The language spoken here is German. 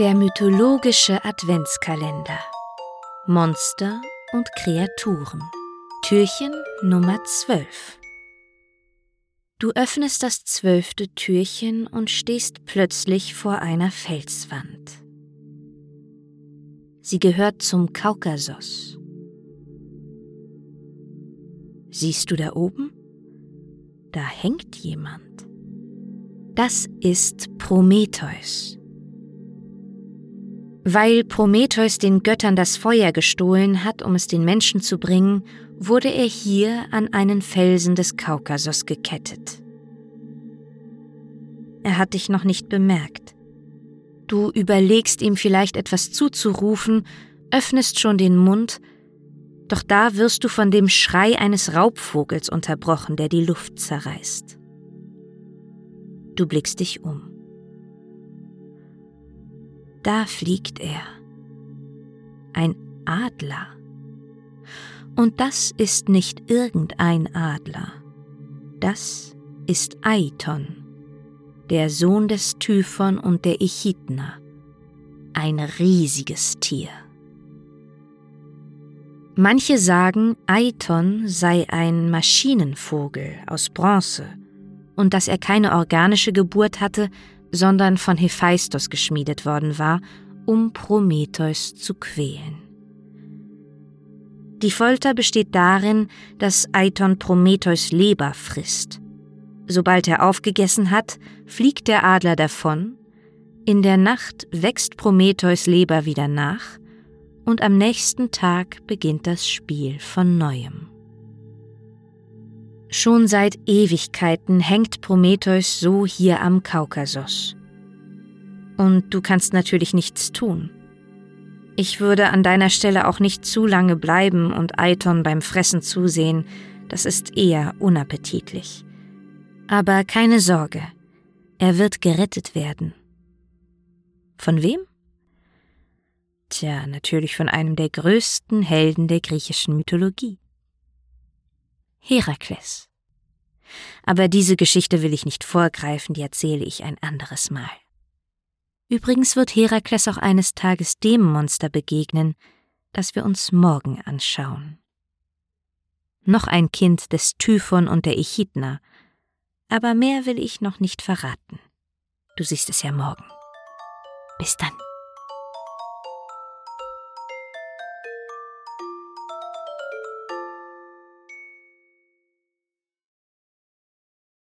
Der mythologische Adventskalender. Monster und Kreaturen. Türchen Nummer 12. Du öffnest das zwölfte Türchen und stehst plötzlich vor einer Felswand. Sie gehört zum Kaukasus. Siehst du da oben? Da hängt jemand. Das ist Prometheus. Weil Prometheus den Göttern das Feuer gestohlen hat, um es den Menschen zu bringen, wurde er hier an einen Felsen des Kaukasus gekettet. Er hat dich noch nicht bemerkt. Du überlegst ihm vielleicht etwas zuzurufen, öffnest schon den Mund, doch da wirst du von dem Schrei eines Raubvogels unterbrochen, der die Luft zerreißt. Du blickst dich um. Da fliegt er. Ein Adler. Und das ist nicht irgendein Adler. Das ist Aiton, der Sohn des Typhon und der Echidna. Ein riesiges Tier. Manche sagen, Aiton sei ein Maschinenvogel aus Bronze und dass er keine organische Geburt hatte, sondern von Hephaistos geschmiedet worden war, um Prometheus zu quälen. Die Folter besteht darin, dass Aiton Prometheus Leber frisst. Sobald er aufgegessen hat, fliegt der Adler davon, in der Nacht wächst Prometheus Leber wieder nach, und am nächsten Tag beginnt das Spiel von neuem. Schon seit Ewigkeiten hängt Prometheus so hier am Kaukasus. Und du kannst natürlich nichts tun. Ich würde an deiner Stelle auch nicht zu lange bleiben und Aiton beim Fressen zusehen, das ist eher unappetitlich. Aber keine Sorge, er wird gerettet werden. Von wem? Tja, natürlich von einem der größten Helden der griechischen Mythologie. Herakles. Aber diese Geschichte will ich nicht vorgreifen, die erzähle ich ein anderes Mal. Übrigens wird Herakles auch eines Tages dem Monster begegnen, das wir uns morgen anschauen. Noch ein Kind des Typhon und der Echidna, aber mehr will ich noch nicht verraten. Du siehst es ja morgen. Bis dann.